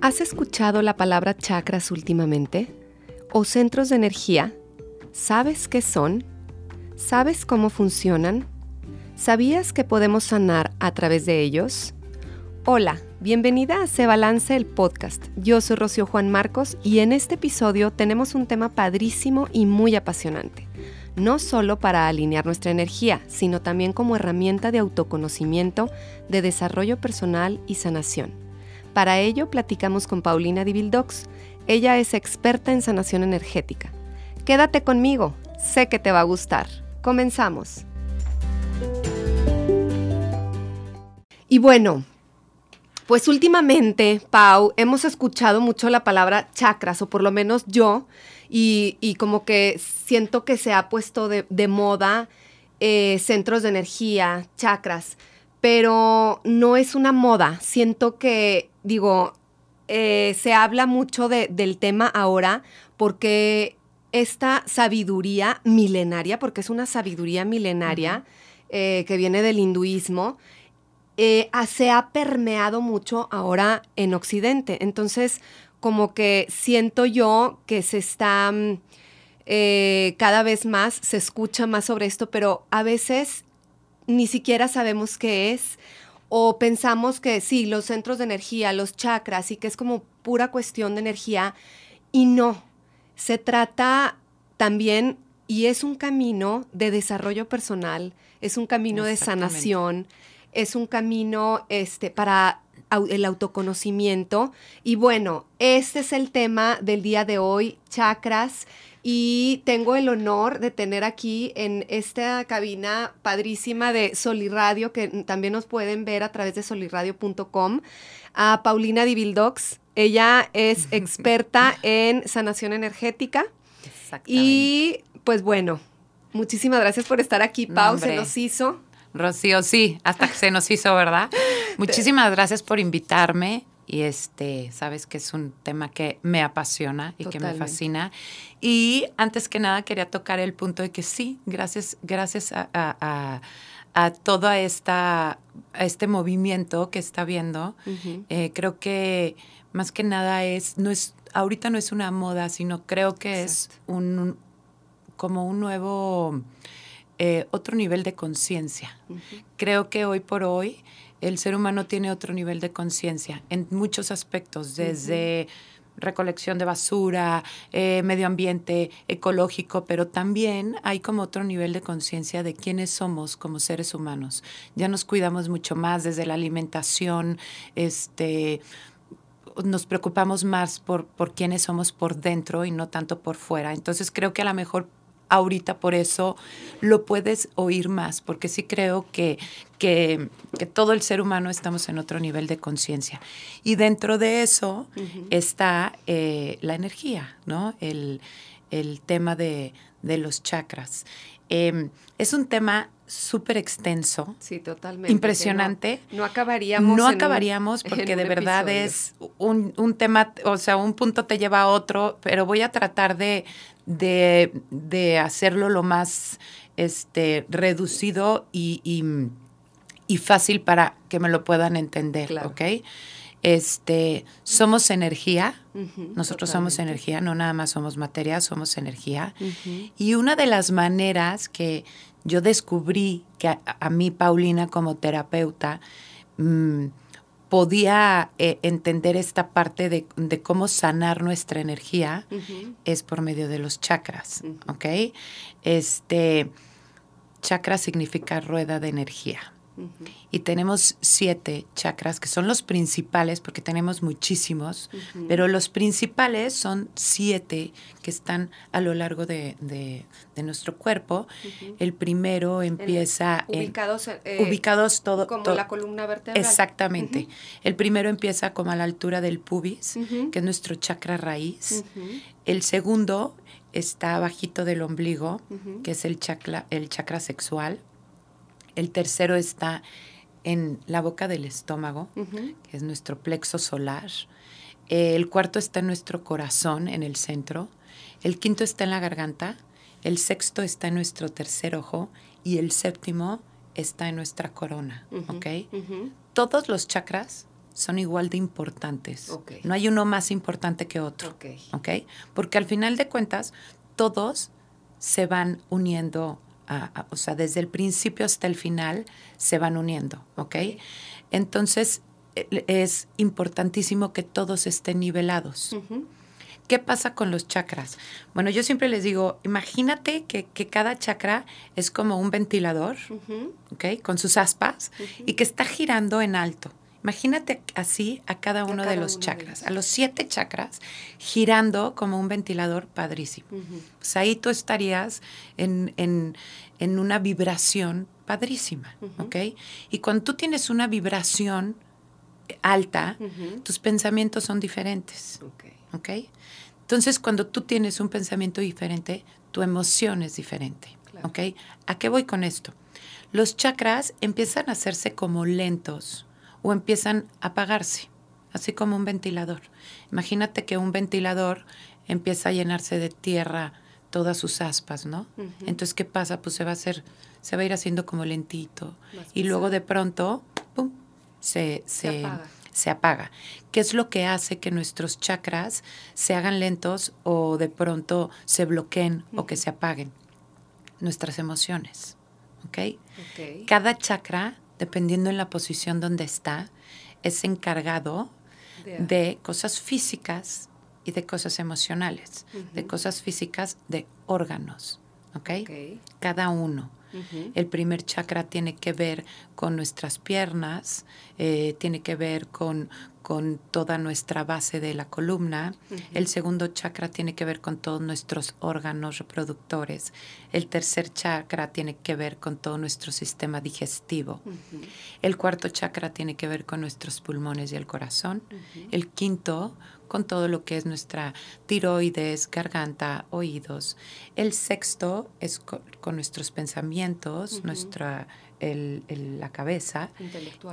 ¿Has escuchado la palabra chakras últimamente? ¿O centros de energía? ¿Sabes qué son? ¿Sabes cómo funcionan? ¿Sabías que podemos sanar a través de ellos? Hola, bienvenida a Se Balance el podcast. Yo soy Rocío Juan Marcos y en este episodio tenemos un tema padrísimo y muy apasionante. No solo para alinear nuestra energía, sino también como herramienta de autoconocimiento, de desarrollo personal y sanación. Para ello platicamos con Paulina Divildox. Ella es experta en sanación energética. Quédate conmigo, sé que te va a gustar. Comenzamos. Y bueno, pues últimamente, Pau, hemos escuchado mucho la palabra chakras, o por lo menos yo, y, como que siento que se ha puesto de, moda eh, centros de energía, chakras pero no es una moda. Siento que, digo, eh, se habla mucho del tema ahora porque esta sabiduría milenaria, porque es una sabiduría milenaria eh, que viene del hinduismo, eh, se ha permeado mucho ahora en Occidente. Entonces, como que siento yo que se está... Mm, cada vez más se escucha más sobre esto, pero a veces ni siquiera sabemos qué es o pensamos que sí, los centros de energía, los chakras y que es como pura cuestión de energía y no, se trata también y es un camino de desarrollo personal, es un camino de sanación, es un camino este, para el autoconocimiento. Y bueno, este es el tema del día de hoy, chakras y tengo el honor de tener aquí en esta cabina padrísima de Soliradio, que también nos pueden ver a través de soliradio.com, a Paulina Divildox. Ella es experta en sanación energética. Y pues bueno, muchísimas gracias por estar aquí, Pau. se nos hizo. Rocío, sí, hasta que se nos hizo, ¿verdad? Muchísimas gracias por invitarme y este, sabes que es un tema que me apasiona y que me fascina. Y antes que nada quería tocar el punto de que sí, gracias, gracias a, a, a, todo esta, este movimiento que está viendo, eh, creo que más que nada es, no es, ahorita no es una moda, sino creo que es un, como un nuevo, eh, otro nivel de conciencia. Creo que hoy por hoy el ser humano tiene otro nivel de conciencia en muchos aspectos, desde recolección de basura, eh, medio ambiente, ecológico, pero también hay como otro nivel de conciencia de quiénes somos como seres humanos. Ya nos cuidamos mucho más desde la alimentación, este nos preocupamos más por, por quiénes somos por dentro y no tanto por fuera. Entonces creo que a lo mejor ahorita por eso lo puedes oír más, porque sí creo que, que, todo el ser humano estamos en otro nivel de conciencia. Y dentro de eso está eh, la energía, ¿no? El, tema de, los chakras. Em, es un tema súper extenso. Sí, totalmente. Impresionante. No, acabaríamos. No acabaríamos porque de verdad es un, un, tema, o sea, un punto te lleva a otro, pero voy a tratar de, de, hacerlo lo más este, reducido y, fácil para que me lo puedan entender, ¿ok? Este, somos energía, nosotros somos energía, no nada más somos materia, somos energía. Y una de las maneras que yo descubrí que a, mí, Paulina, como terapeuta, mm, podía eh, entender esta parte de, cómo sanar nuestra energía es por medio de los chakras, ¿ok? Este, chakra significa rueda de energía. Y tenemos siete chakras que son los principales, porque tenemos muchísimos, pero los principales son siete que están a lo largo de, nuestro cuerpo. El primero empieza... ubicados, eh, ubicados todo... Como la columna vertebral. Exactamente. El primero empieza como a la altura del pubis, que es nuestro chakra raíz. El segundo está bajito del ombligo, que es el chakra, el chakra sexual. El tercero está en la boca del estómago, que es nuestro plexo solar. El cuarto está en nuestro corazón, en el centro. El quinto está en la garganta. El sexto está en nuestro tercer ojo. Y el séptimo está en nuestra corona. Todos los chakras son igual de importantes. No hay uno más importante que otro. Okay. Porque al final de cuentas, todos se van uniendo, o sea, desde el principio hasta el final se van uniendo. ¿Ok? Entonces, e, es importantísimo que todos estén nivelados. ¿Qué pasa con los chakras? Bueno, yo siempre les digo, imagínate que, cada chakra es como un ventilador, ¿ok? Con sus aspas y que está girando en alto. Imagínate así a cada uno de los chakras, a los siete chakras, girando como un ventilador padrísimo. Pues ahí tú estarías en, en, una vibración padrísima, ¿ok? Y cuando tú tienes una vibración alta, tus pensamientos son diferentes, ¿ok? Entonces, cuando tú tienes un pensamiento diferente, tu emoción es diferente. ¿Ok? ¿A qué voy con esto? Los chakras empiezan a hacerse como lentos o empiezan a apagarse, así como un ventilador. Imagínate que un ventilador empieza a llenarse de tierra todas sus aspas, ¿no? Entonces, ¿qué pasa? Pues se va a hacer, se va a ir haciendo como lentito. y luego de pronto, ¡pum! Se, se, se apaga. ¿Qué es lo que hace que nuestros chakras se hagan lentos o de pronto se bloqueen o que se apaguen? Nuestras emociones. ¿ok? Cada chakra, dependiendo en la posición donde está, es encargado de cosas físicas y de cosas emocionales, de cosas físicas de órganos. ¿ok? Cada uno. El primer chakra tiene que ver con nuestras piernas, eh, tiene que ver con, con toda nuestra base de la columna. El segundo chakra tiene que ver con todos nuestros órganos reproductores. El tercer chakra tiene que ver con todo nuestro sistema digestivo. El cuarto chakra tiene que ver con nuestros pulmones y el corazón. El quinto con todo lo que es nuestra tiroides, garganta, oídos. El sexto es con, nuestros pensamientos, nuestra la cabeza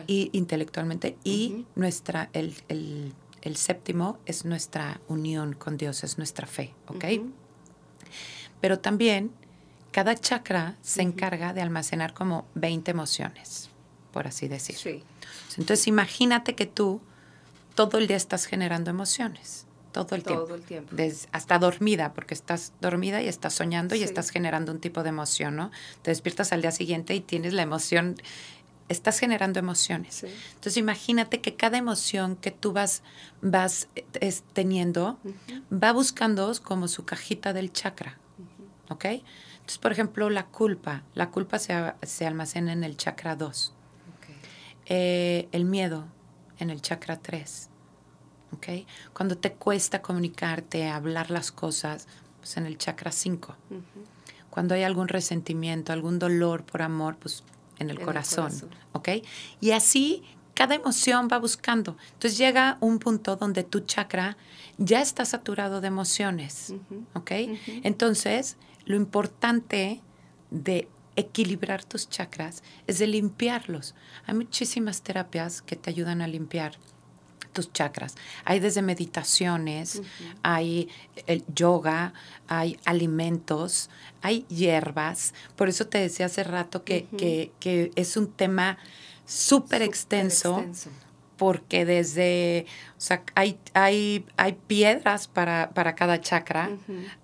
y intelectualmente y nuestra el, el, séptimo es nuestra unión con Dios, es nuestra fe, ¿ok? Pero también cada chakra se encarga de almacenar como 20 emociones, por así decirlo. Entonces imagínate que tú todo el día estás generando emociones. Todo el tiempo. Todo el tiempo. hasta dormida, porque estás dormida y estás soñando y estás generando un tipo de emoción, ¿no? Te despiertas al día siguiente y tienes la emoción, estás generando emociones. Entonces imagínate que cada emoción que tú vas, vas teniendo va buscando como su cajita del chakra, ¿ok? Entonces, por ejemplo, la culpa. La culpa se, se almacena en el chakra 2. Eh, el miedo en el chakra 3. ¿Okay? Cuando te cuesta comunicarte, hablar las cosas, pues en el chakra 5. Cuando hay algún resentimiento, algún dolor por amor, pues en el, corazón, ¿ok? Y así cada emoción va buscando. Entonces llega un punto donde tu chakra ya está saturado de emociones, ¿ok? Entonces, lo importante de equilibrar tus chakras es de limpiarlos. Hay muchísimas terapias que te ayudan a limpiar tus chakras. Hay desde meditaciones, hay el yoga, hay alimentos, hay hierbas. Por eso te decía hace rato que, que, es un tema súper extenso porque desde, o sea, hay, hay, hay piedras para, cada chakra,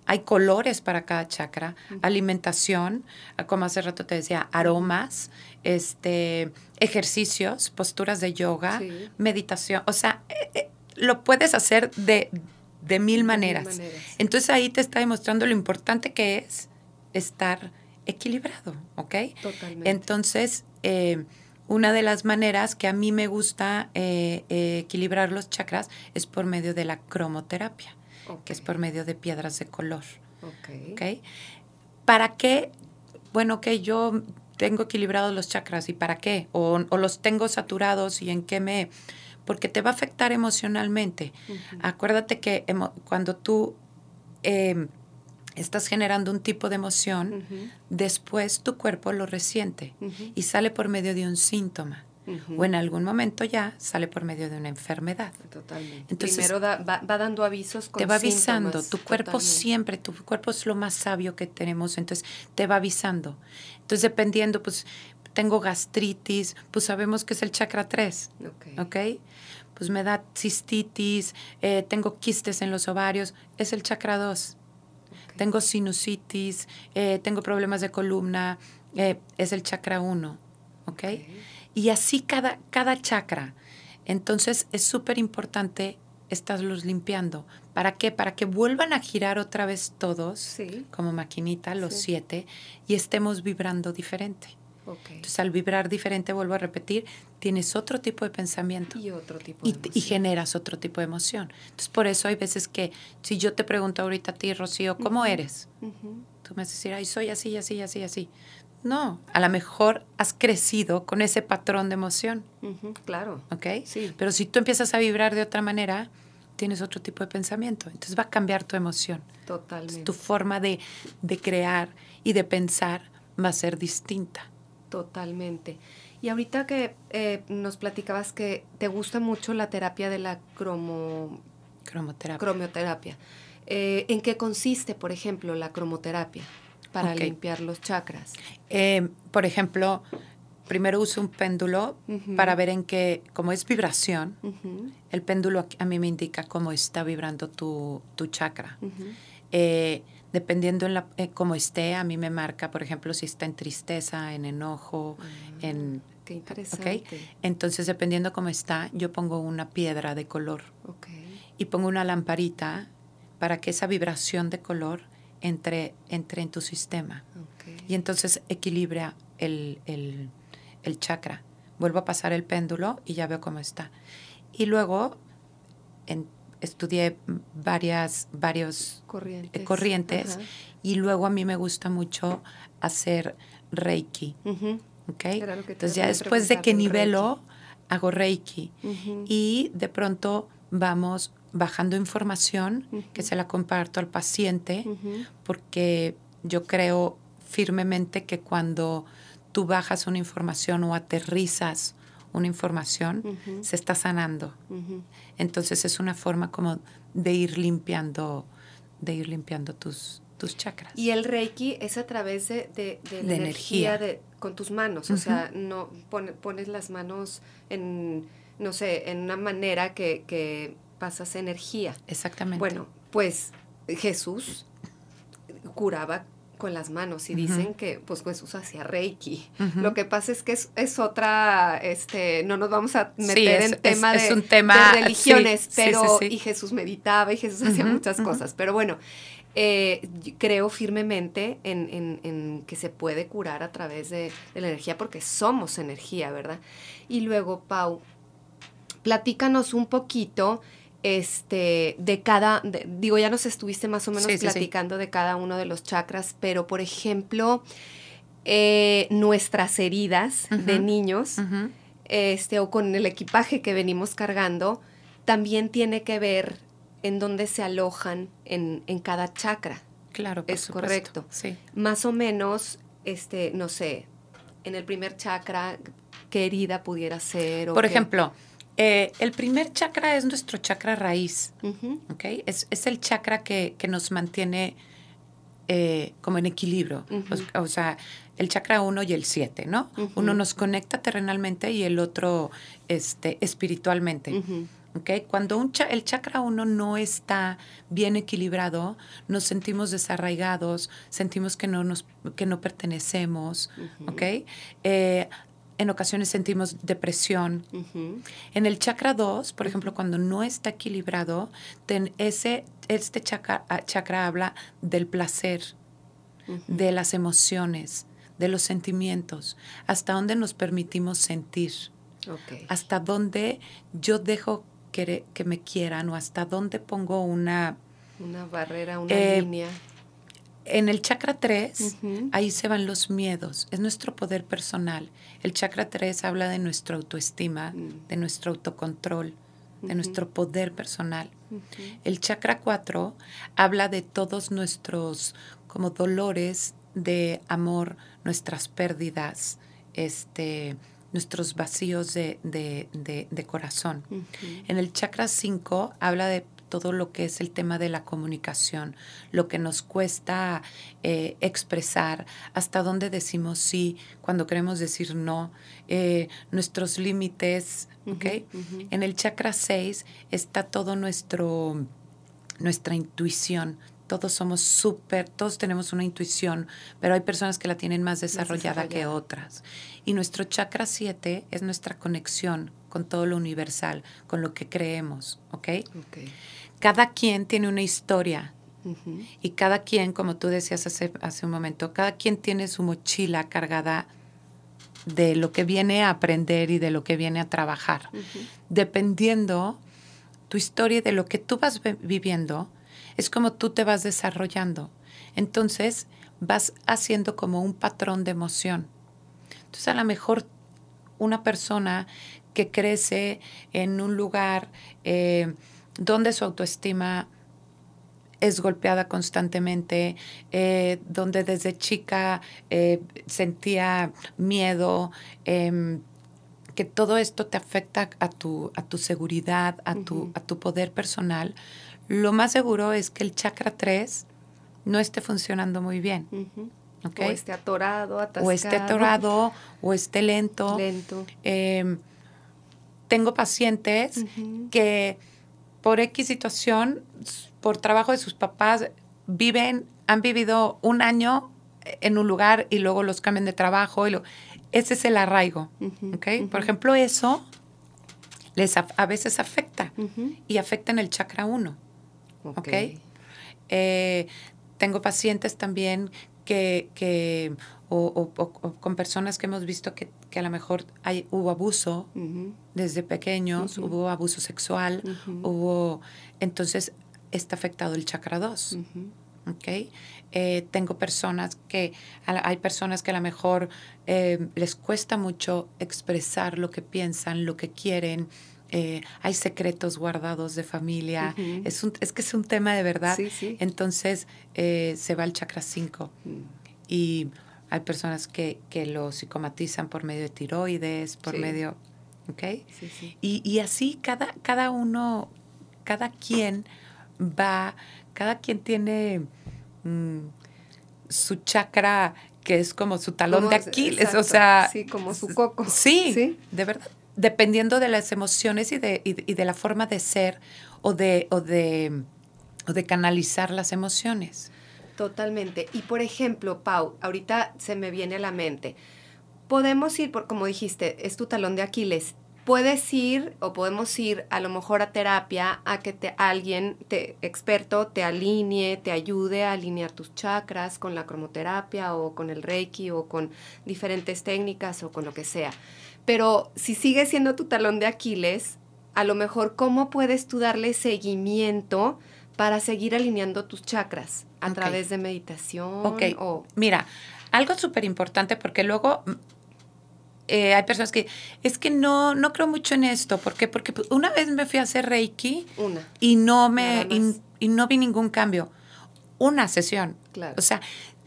hay colores para cada chakra, alimentación, como hace rato te decía, aromas, este, ejercicios, posturas de yoga, meditación, o sea, eh, eh, lo puedes hacer de, mil maneras. Entonces ahí te está demostrando lo importante que es estar equilibrado, ¿ok? Totalmente. Entonces, eh, una de las maneras que a mí me gusta eh, eh, equilibrar los chakras es por medio de la cromoterapia, que es por medio de piedras de color. Okay. ¿Para qué? Bueno, que yo tengo equilibrados los chakras y para qué? O, los tengo saturados y en qué me... Porque te va a afectar emocionalmente. Acuérdate que cuando tú... Em, estás generando un tipo de emoción, después tu cuerpo lo resiente y sale por medio de un síntoma. O en algún momento ya sale por medio de una enfermedad. Totalmente. Entonces, Primero va, dando avisos con Te va avisando. Tu cuerpo siempre, tu cuerpo es lo más sabio que tenemos, entonces te va avisando. Entonces, dependiendo, pues tengo gastritis, pues sabemos que es el chakra 3. Ok. Pues me da cistitis, eh, tengo quistes en los ovarios, es el chakra 2. Tengo sinusitis, eh, tengo problemas de columna, eh, es el chakra 1. ¿Ok? Y así cada, cada chakra. Entonces es súper importante estarlos limpiando. ¿Para qué? Para que vuelvan a girar otra vez todos, como maquinita, los siete, y estemos vibrando diferente. Entonces, al vibrar diferente, vuelvo a repetir, tienes otro tipo de pensamiento. Y otro tipo de y, y, generas otro tipo de emoción. Entonces, por eso hay veces que, si yo te pregunto ahorita a ti, Rocío, ¿cómo eres? Tú me vas a decir, ay, soy así, así, así, así. No, a lo mejor has crecido con ese patrón de emoción. claro. ¿Ok? Sí. Pero si tú empiezas a vibrar de otra manera, tienes otro tipo de pensamiento. Entonces va a cambiar tu emoción. Totalmente. tu forma de, de crear y de pensar va a ser distinta. Totalmente. Y ahorita que eh, nos platicabas que te gusta mucho la terapia de la cromo... cromoterapia. Cromoterapia. Eh, ¿En qué consiste, por ejemplo, la cromoterapia para limpiar los chakras? Eh, por ejemplo, primero uso un péndulo para ver en qué, como es vibración, el péndulo a mí me indica cómo está vibrando tu, tu chakra dependiendo en la, eh, cómo esté, a mí me marca, por ejemplo, si está en tristeza, en enojo, ah, en... Qué interesante. Entonces, dependiendo cómo está, yo pongo una piedra de color y pongo una lamparita para que esa vibración de color entre, entre en tu sistema. Y entonces equilibra el, el, el chakra. Vuelvo a pasar el péndulo y ya veo cómo está. Y luego, en estudié varias, varios corrientes, corrientes y luego a mí me gusta mucho hacer Reiki. Entonces ya después de que nivelo, hago Reiki. Y de pronto vamos bajando información que se la comparto al paciente porque yo creo firmemente que cuando tú bajas una información o aterrizas una información, se está sanando. Entonces es una forma como de ir limpiando, de ir limpiando tus, tus chakras. Y el Reiki es a través de, de, la energía, De, con tus manos, o sea, no pones las manos en, no sé, en una manera que, que pasas energía. Exactamente. Bueno, pues Jesús curaba con las manos y dicen que pues Jesús hacía reiki. Lo que pasa es que es, otra, este, no nos vamos a meter en tema, de, un tema religiones, pero y Jesús meditaba y Jesús hacía muchas cosas. Pero bueno, eh, creo firmemente en, que se puede curar a través de, de la energía porque somos energía, ¿verdad? Y luego, Pau, platícanos un poquito este, de cada, digo, ya nos estuviste más o menos platicando de cada uno de los chakras, pero por ejemplo, eh, nuestras heridas de niños, este, o con el equipaje que venimos cargando, también tiene que ver en dónde se alojan en, cada chakra. Claro, es correcto. Sí. Más o menos, este, no sé, en el primer chakra, qué herida pudiera ser. por ejemplo, eh, el primer chakra es nuestro chakra raíz, es, el chakra que, nos mantiene eh, como en equilibrio, o, sea, el chakra 1 y el 7, ¿no? Uno nos conecta terrenalmente y el otro este, espiritualmente. Cuando un el chakra 1 no está bien equilibrado, nos sentimos desarraigados, sentimos que no, nos, que no pertenecemos, ¿ok? Eh, en ocasiones sentimos depresión. En el chakra 2, por ejemplo, cuando no está equilibrado, ese, este chakra, ah, chakra habla del placer, de las emociones, de los sentimientos, hasta dónde nos permitimos sentir, hasta dónde yo dejo que, que, me quieran o hasta dónde pongo una... Una barrera, una eh, línea en el chakra 3, ahí se van los miedos, es nuestro poder personal. El chakra 3 habla de nuestra autoestima, mm. de nuestro autocontrol, de nuestro poder personal. El chakra 4 habla de todos nuestros como dolores de amor, nuestras pérdidas, este, nuestros vacíos de, de, de, corazón. En el chakra 5 habla de todo lo que es el tema de la comunicación, lo que nos cuesta eh, expresar, hasta dónde decimos sí, cuando queremos decir no, eh, nuestros límites, ¿ok? En el chakra 6 está todo nuestro, nuestra intuición, todos somos súper, todos tenemos una intuición, pero hay personas que la tienen más desarrollada, que otras. Y nuestro chakra 7 es nuestra conexión con todo lo universal, con lo que creemos, ¿ok? Cada quien tiene una historia y cada quien, como tú decías hace, hace un momento, cada quien tiene su mochila cargada de lo que viene a aprender y de lo que viene a trabajar. Dependiendo tu historia y de lo que tú vas viviendo, es como tú te vas desarrollando. Entonces vas haciendo como un patrón de emoción. Entonces a lo mejor una persona que crece en un lugar eh, donde su autoestima es golpeada constantemente, eh, donde desde chica eh, sentía miedo, em, que todo esto te afecta a tu, a tu seguridad, a, tu, a tu poder personal, lo más seguro es que el chakra 3 no esté funcionando muy bien. O esté atorado, atascado. O esté atorado, o esté lento. Lento. Em, tengo pacientes que por X situación, por trabajo de sus papás, viven, han vivido un año en un lugar y luego los cambian de trabajo. Y lo, ese es el arraigo. Por ejemplo, eso les a, veces afecta y afecta en el chakra 1. ¿ok? Eh, tengo pacientes también que, que o, con personas que hemos visto que, que a lo mejor hay, hubo abuso desde pequeños, hubo abuso sexual, hubo, entonces está afectado el chakra 2. ¿ok? Eh, tengo personas que, hay personas que a lo mejor eh, les cuesta mucho expresar lo que piensan, lo que quieren, eh, hay secretos guardados de familia. es, un, es que es un tema de verdad. Entonces eh, se va al chakra 5. Mm. Y hay personas que, que, lo psicomatizan por medio de tiroides, por medio... ¿Ok? Y, y, así cada, cada uno, cada quien va, cada quien tiene mm, su chakra que es como su talón de Aquiles, o sea... Sí, como su coco. sí, de verdad dependiendo de las emociones y de, de la forma de ser o de, o de, o de canalizar las emociones. Totalmente. Y por ejemplo, Pau, ahorita se me viene a la mente, podemos ir, por, como dijiste, es tu talón de Aquiles. Puedes ir o podemos ir a lo mejor a terapia a que te, alguien te, experto te alinee, te ayude a alinear tus chakras con la cromoterapia o con el reiki o con diferentes técnicas o con lo que sea. Pero si sigue siendo tu talón de Aquiles, a lo mejor cómo puedes tú darle seguimiento para seguir alineando tus chakras a través de meditación. Ok. O... Mira, algo súper importante porque luego mm, eh, hay personas que es que no, no creo mucho en esto. ¿Por qué? Porque pues, una vez me fui a hacer Reiki una. y no me y, no vi ningún cambio. Una sesión. Claro. O sea,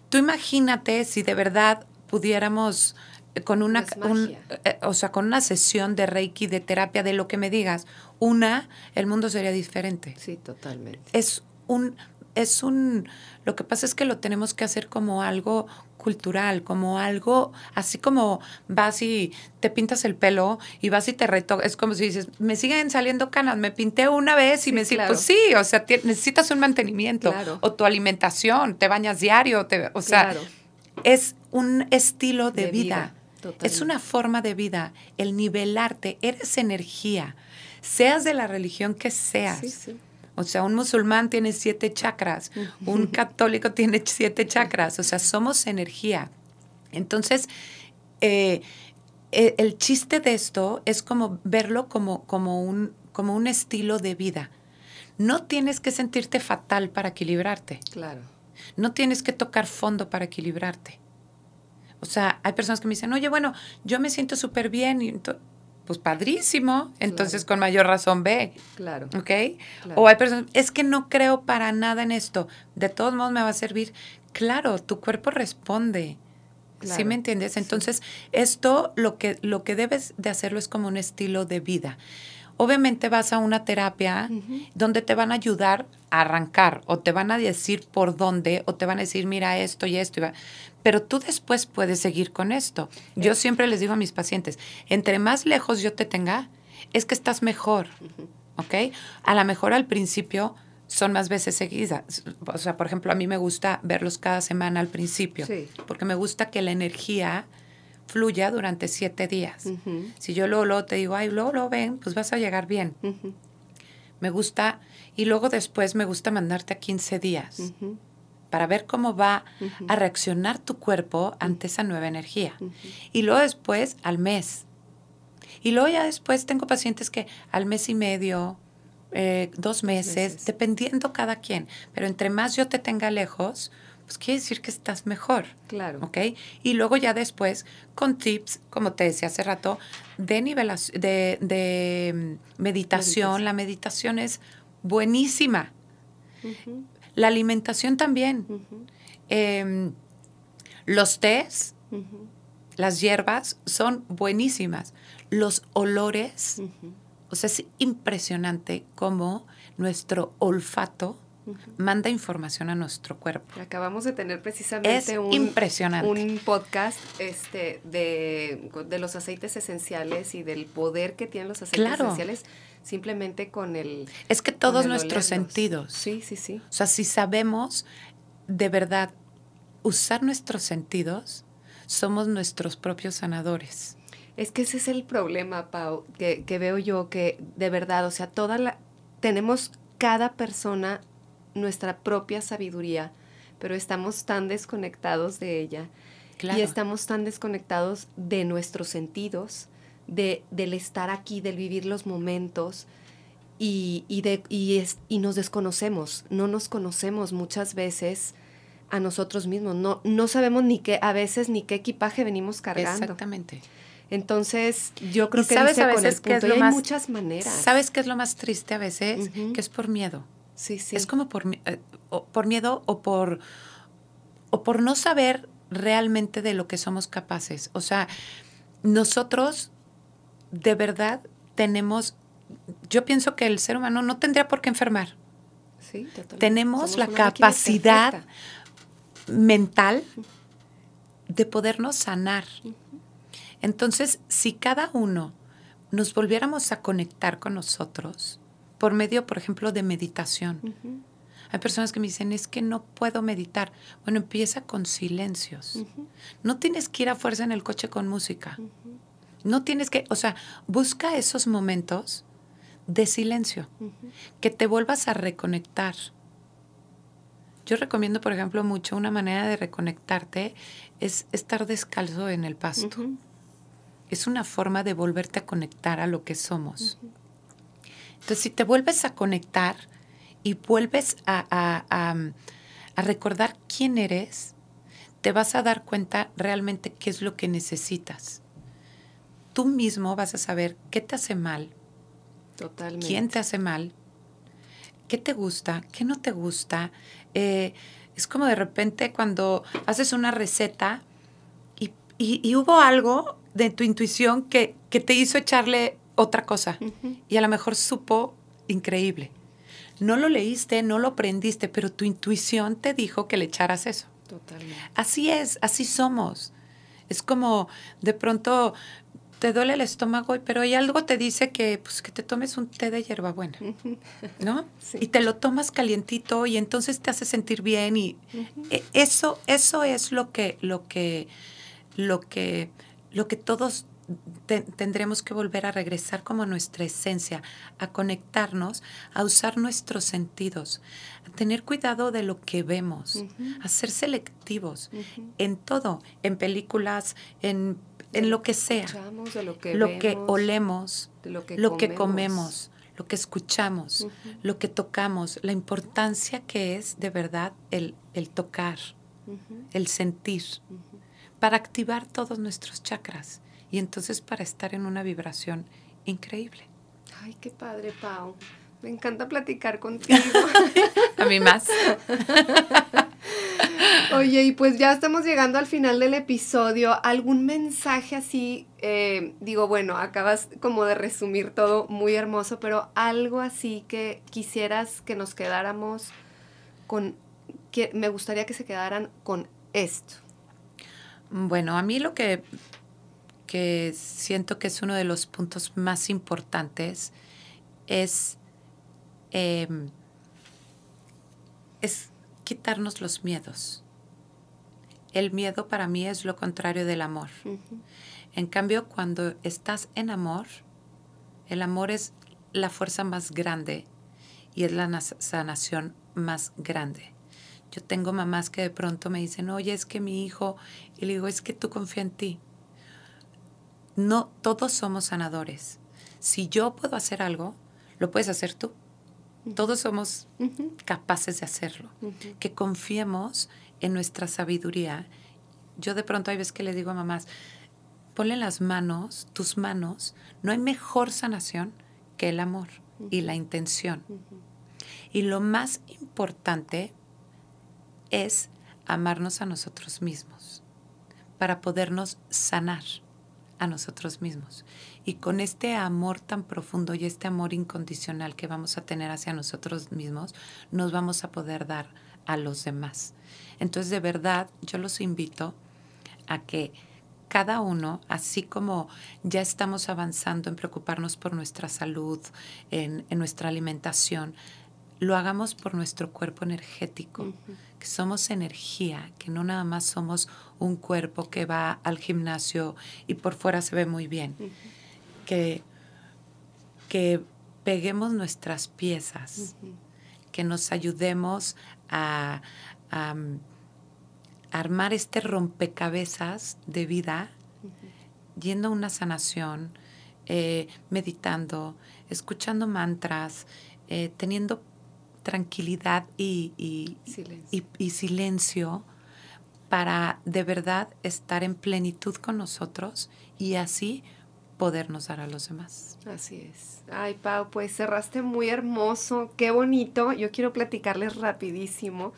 tú imagínate si de verdad pudiéramos con una, eh, o sea, con una sesión de Reiki, de terapia, de lo que me digas, una, el mundo sería diferente. Sí, totalmente. Es un, es un, lo que pasa es que lo tenemos que hacer como algo cultural, como algo, así como vas y te pintas el pelo y vas y te retocas, es como si dices, me siguen saliendo canas, me pinté una vez y me sigo, pues sí, o sea, necesitas un mantenimiento, o tu alimentación, te bañas diario, te, o sea, es un estilo de, vida es una forma de vida. El nivelarte, eres energía. Seas de la religión que seas. O sea, un musulmán tiene siete chakras, un católico tiene siete chakras, o sea, somos energía. Entonces, eh, e, el chiste de esto es como verlo como, como, un, como un estilo de vida. No tienes que sentirte fatal para equilibrarte. Claro. No tienes que tocar fondo para equilibrarte. O sea, hay personas que me dicen, oye, bueno, yo me siento súper bien. Y pues padrísimo, entonces con mayor razón ve. Claro. ¿Ok? O hay personas, es que no creo para nada en esto, de todos modos me va a servir. Claro, tu cuerpo responde. ¿Sí me entiendes? Entonces, esto lo que, lo que debes de hacerlo es como un estilo de vida. Obviamente vas a una terapia donde te van a ayudar a arrancar o te van a decir por dónde o te van a decir, mira esto y esto. pero tú después puedes seguir con esto. Yo siempre les digo a mis pacientes, entre más lejos yo te tenga, es que estás mejor. ¿Ok? A lo mejor al principio son más veces seguidas. O sea, por ejemplo, a mí me gusta verlos cada semana al principio, porque me gusta que la energía fluya durante siete días. Si yo luego, te digo, ay, luego lo ven, pues vas a llegar bien. Me gusta, y luego después me gusta mandarte a 15 días para ver cómo va a reaccionar tu cuerpo ante esa nueva energía. Y luego después al mes. Y luego ya después tengo pacientes que al mes y medio, eh, dos meses, dependiendo cada quien. Pero entre más yo te tenga lejos, pues quiere decir que estás mejor. Claro. ¿Ok? Y luego ya después, con tips, como te decía hace rato, de, nivelación, de, de mm, meditación. La meditación es buenísima. La alimentación también. Em, los tés, las hierbas son buenísimas. Los olores, o sea, es impresionante cómo nuestro olfato manda información a nuestro cuerpo. Acabamos de tener precisamente un, impresionante. un podcast este, de, los aceites esenciales y del poder que tienen los aceites esenciales simplemente con el... Es que todos nuestros sentidos. Sí, sí, sí. O sea, si sabemos de verdad usar nuestros sentidos, somos nuestros propios sanadores. Es que ese es el problema, Pau, que, que veo yo, que de verdad, o sea, toda la... Tenemos cada persona nuestra propia sabiduría, pero estamos tan desconectados de ella. Y estamos tan desconectados de nuestros sentidos, de, del estar aquí, del vivir los momentos. Y, y, de, y, es, y nos desconocemos, no nos conocemos muchas veces a nosotros mismos, no, no sabemos ni qué, a veces ni qué equipaje venimos cargando. Exactamente. Entonces, yo creo que sabes a veces que hay muchas maneras. ¿Sabes qué es lo más triste a veces? Que es por miedo. Sí, sí. Es como por, eh, por miedo o por, o por no saber realmente de lo que somos capaces. O sea, nosotros de verdad tenemos, yo pienso que el ser humano no tendría por qué enfermar. Sí, totalmente. Tenemos la capacidad mental de podernos sanar. Entonces, si cada uno nos volviéramos a conectar con nosotros, por medio, por ejemplo, de meditación. Hay personas que me dicen, es que no puedo meditar. Bueno, empieza con silencios. No tienes que ir a fuerza en el coche con música. No tienes que, o sea, busca esos momentos de silencio, que te vuelvas a reconectar. Yo recomiendo, por ejemplo, mucho una manera de reconectarte es estar descalzo en el pasto. Es una forma de volverte a conectar a lo que somos. Entonces, si te vuelves a conectar y vuelves a, recordar quién eres, te vas a dar cuenta realmente qué es lo que necesitas. Tú mismo vas a saber qué te hace mal, Totalmente. quién te hace mal, qué te gusta, qué no te gusta. Eh, es como de repente cuando haces una receta y, hubo algo de tu intuición que, que, te hizo echarle otra cosa. Y a lo mejor supo increíble. No lo leíste, no lo aprendiste, pero tu intuición te dijo que le echaras eso. Totalmente. Así es, así somos. Es como de pronto te duele el estómago, pero hay algo te dice que pues que te tomes un té de hierbabuena, ¿no? Y te lo tomas calientito y entonces te hace sentir bien y e, eso eso es lo que lo que lo que lo que todos tendremos que volver a regresar como a nuestra esencia, a conectarnos, a usar nuestros sentidos, a tener cuidado de lo que vemos, a ser selectivos en todo, en películas, en, en lo que sea, lo que, lo que olemos, lo que, lo que comemos, lo que escuchamos, lo que tocamos, la importancia que es de verdad el, el tocar, el sentir, para activar todos nuestros chakras y entonces para estar en una vibración increíble. Ay, qué padre, Pau. Me encanta platicar contigo. A mí más. Oye, y pues ya estamos llegando al final del episodio. ¿Algún mensaje así? Eh, digo, bueno, acabas como de resumir todo muy hermoso, pero algo así que quisieras que nos quedáramos con, que me gustaría que se quedaran con esto. Bueno, a mí lo que, que siento que es uno de los puntos más importantes es, em, es quitarnos los miedos. El miedo para mí es lo contrario del amor. En cambio, cuando estás en amor, el amor es la fuerza más grande y es la sanación más grande. Yo tengo mamás que de pronto me dicen, oye, es que mi hijo, y le digo, es que tú confía en ti. No, todos somos sanadores. Si yo puedo hacer algo, lo puedes hacer tú. Todos somos capaces de hacerlo. Que confiemos en nuestra sabiduría. Yo de pronto hay veces que le digo a mamás, ponle las manos, tus manos, no hay mejor sanación que el amor y la intención. Y lo más importante es amarnos a nosotros mismos para podernos sanar a nosotros mismos. Y con este amor tan profundo y este amor incondicional que vamos a tener hacia nosotros mismos, nos vamos a poder dar a los demás. Entonces, de verdad, yo los invito a que cada uno, así como ya estamos avanzando en preocuparnos por nuestra salud, en, nuestra alimentación, lo hagamos por nuestro cuerpo energético, que somos energía, que no nada más somos un cuerpo que va al gimnasio y por fuera se ve muy bien, que, que peguemos nuestras piezas, que nos ayudemos a, mm, armar este rompecabezas de vida, yendo a una sanación, eh, meditando, escuchando mantras, eh, teniendo tranquilidad y, silencio. para de verdad estar en plenitud con nosotros y así podernos dar a los demás. Así es. Ay, Pau, pues cerraste muy hermoso, qué bonito. Yo quiero platicarles rapidísimo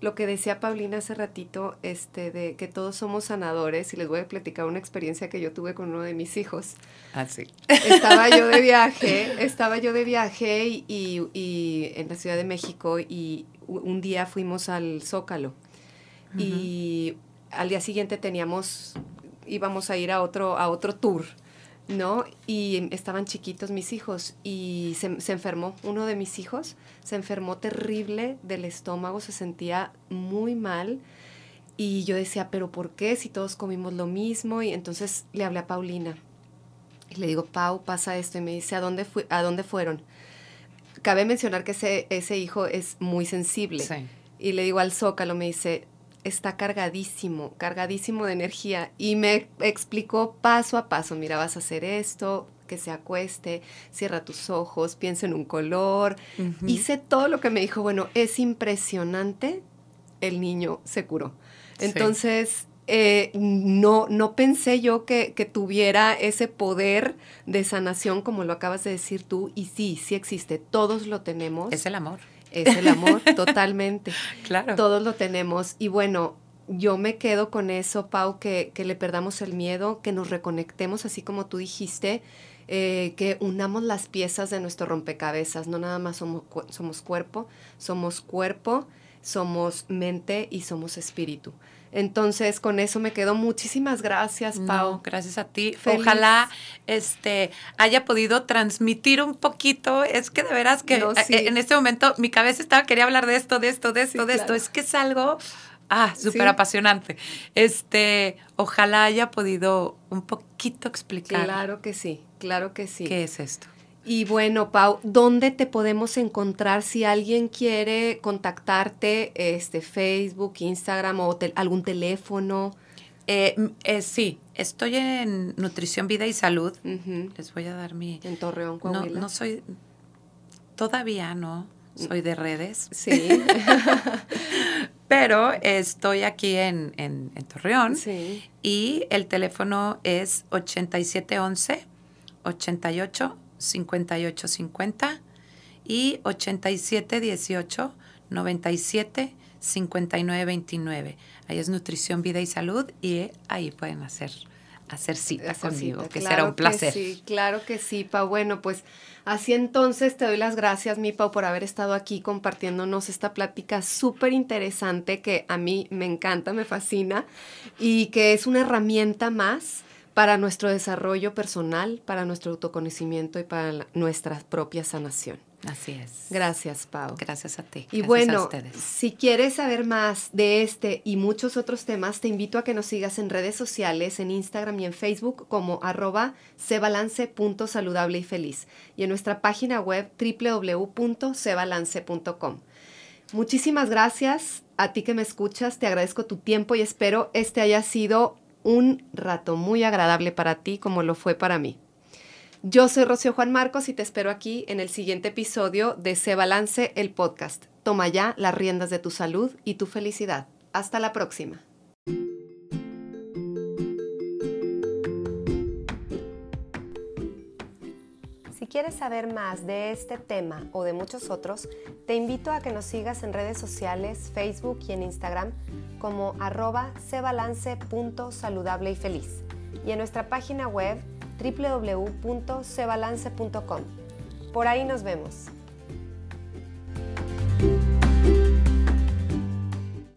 lo que decía Paulina hace ratito, este, de que todos somos sanadores, y les voy a platicar una experiencia que yo tuve con uno de mis hijos. Ah, sí. Estaba yo de viaje, estaba yo de viaje y, y, en la Ciudad de México y un día fuimos al Zócalo. Y al día siguiente teníamos, íbamos a ir a otro, a otro tour. ¿No? Y estaban chiquitos mis hijos y se, se, enfermó, uno de mis hijos se enfermó terrible del estómago, se sentía muy mal y yo decía, pero ¿por qué si todos comimos lo mismo? Y entonces le hablé a Paulina y le digo, Pau, pasa esto y me dice, ¿a dónde, fui, a dónde fueron? Cabe mencionar que ese, ese hijo es muy sensible. Y le digo al Zócalo, me dice, está cargadísimo, cargadísimo de energía. Y me explicó paso a paso, mira, vas a hacer esto, que se acueste, cierra tus ojos, piensa en un color. Hice todo lo que me dijo, bueno, es impresionante, el niño se curó. Entonces, eh, no, no pensé yo que, que, tuviera ese poder de sanación como lo acabas de decir tú, y sí, sí existe, todos lo tenemos. Es el amor es el amor, totalmente. Claro. Todos lo tenemos. Y bueno, yo me quedo con eso, Pau, que, que le perdamos el miedo, que nos reconectemos, así como tú dijiste, eh, que unamos las piezas de nuestro rompecabezas. No nada más somos, somos cuerpo, somos cuerpo, somos mente y somos espíritu. Entonces, con eso me quedo. Muchísimas gracias, Pau. gracias a ti. Ojalá este haya podido transmitir un poquito. Es que de veras que eh, en este momento mi cabeza estaba, quería hablar de esto, de esto, de esto, de esto. Es que es algo ah, súper apasionante. Este, ojalá haya podido un poquito explicar. Claro que sí, claro que sí. ¿Qué es esto? Y bueno, Pau, ¿dónde te podemos encontrar si alguien quiere contactarte, este, Facebook, Instagram o algún teléfono? Eh, eh, sí, estoy en Nutrición, Vida y Salud. Les voy a dar mi... En Torreón, Coahuila. No, no soy... Todavía no soy de redes. Sí. Pero estoy aquí en, en, en Torreón. Sí. Y el teléfono es 8711 88 5850 y 8718 97 5929. Ahí es Nutrición, Vida y Salud y ahí pueden hacer hacer cita conmigo, que será un placer. sí, claro que sí, Pau. Bueno, pues así entonces te doy las gracias, mi Pau, por haber estado aquí compartiéndonos esta plática súper interesante que a mí me encanta, me fascina y que es una herramienta más para nuestro desarrollo personal, para nuestro autoconocimiento y para nuestra propia sanación. Así es. Gracias, Pau. Gracias a ti. Y bueno, si quieres saber más de este y muchos otros temas, te invito a que nos sigas en redes sociales, en Instagram y en Facebook como arroba cebalance.saludable y feliz y en nuestra página web www.cebalance.com. Muchísimas gracias a ti que me escuchas, te agradezco tu tiempo y espero este haya sido un rato muy agradable para ti como lo fue para mí. Yo soy Rocío Juan Marcos y te espero aquí en el siguiente episodio de Se Balance el podcast. Toma ya las riendas de tu salud y tu felicidad. Hasta la próxima. Quieres saber más de este tema o de muchos otros, te invito a que nos sigas en redes sociales, Facebook y en Instagram como arroba cebalance.saludable y feliz y en nuestra página web www.cebalance.com. Por ahí nos vemos.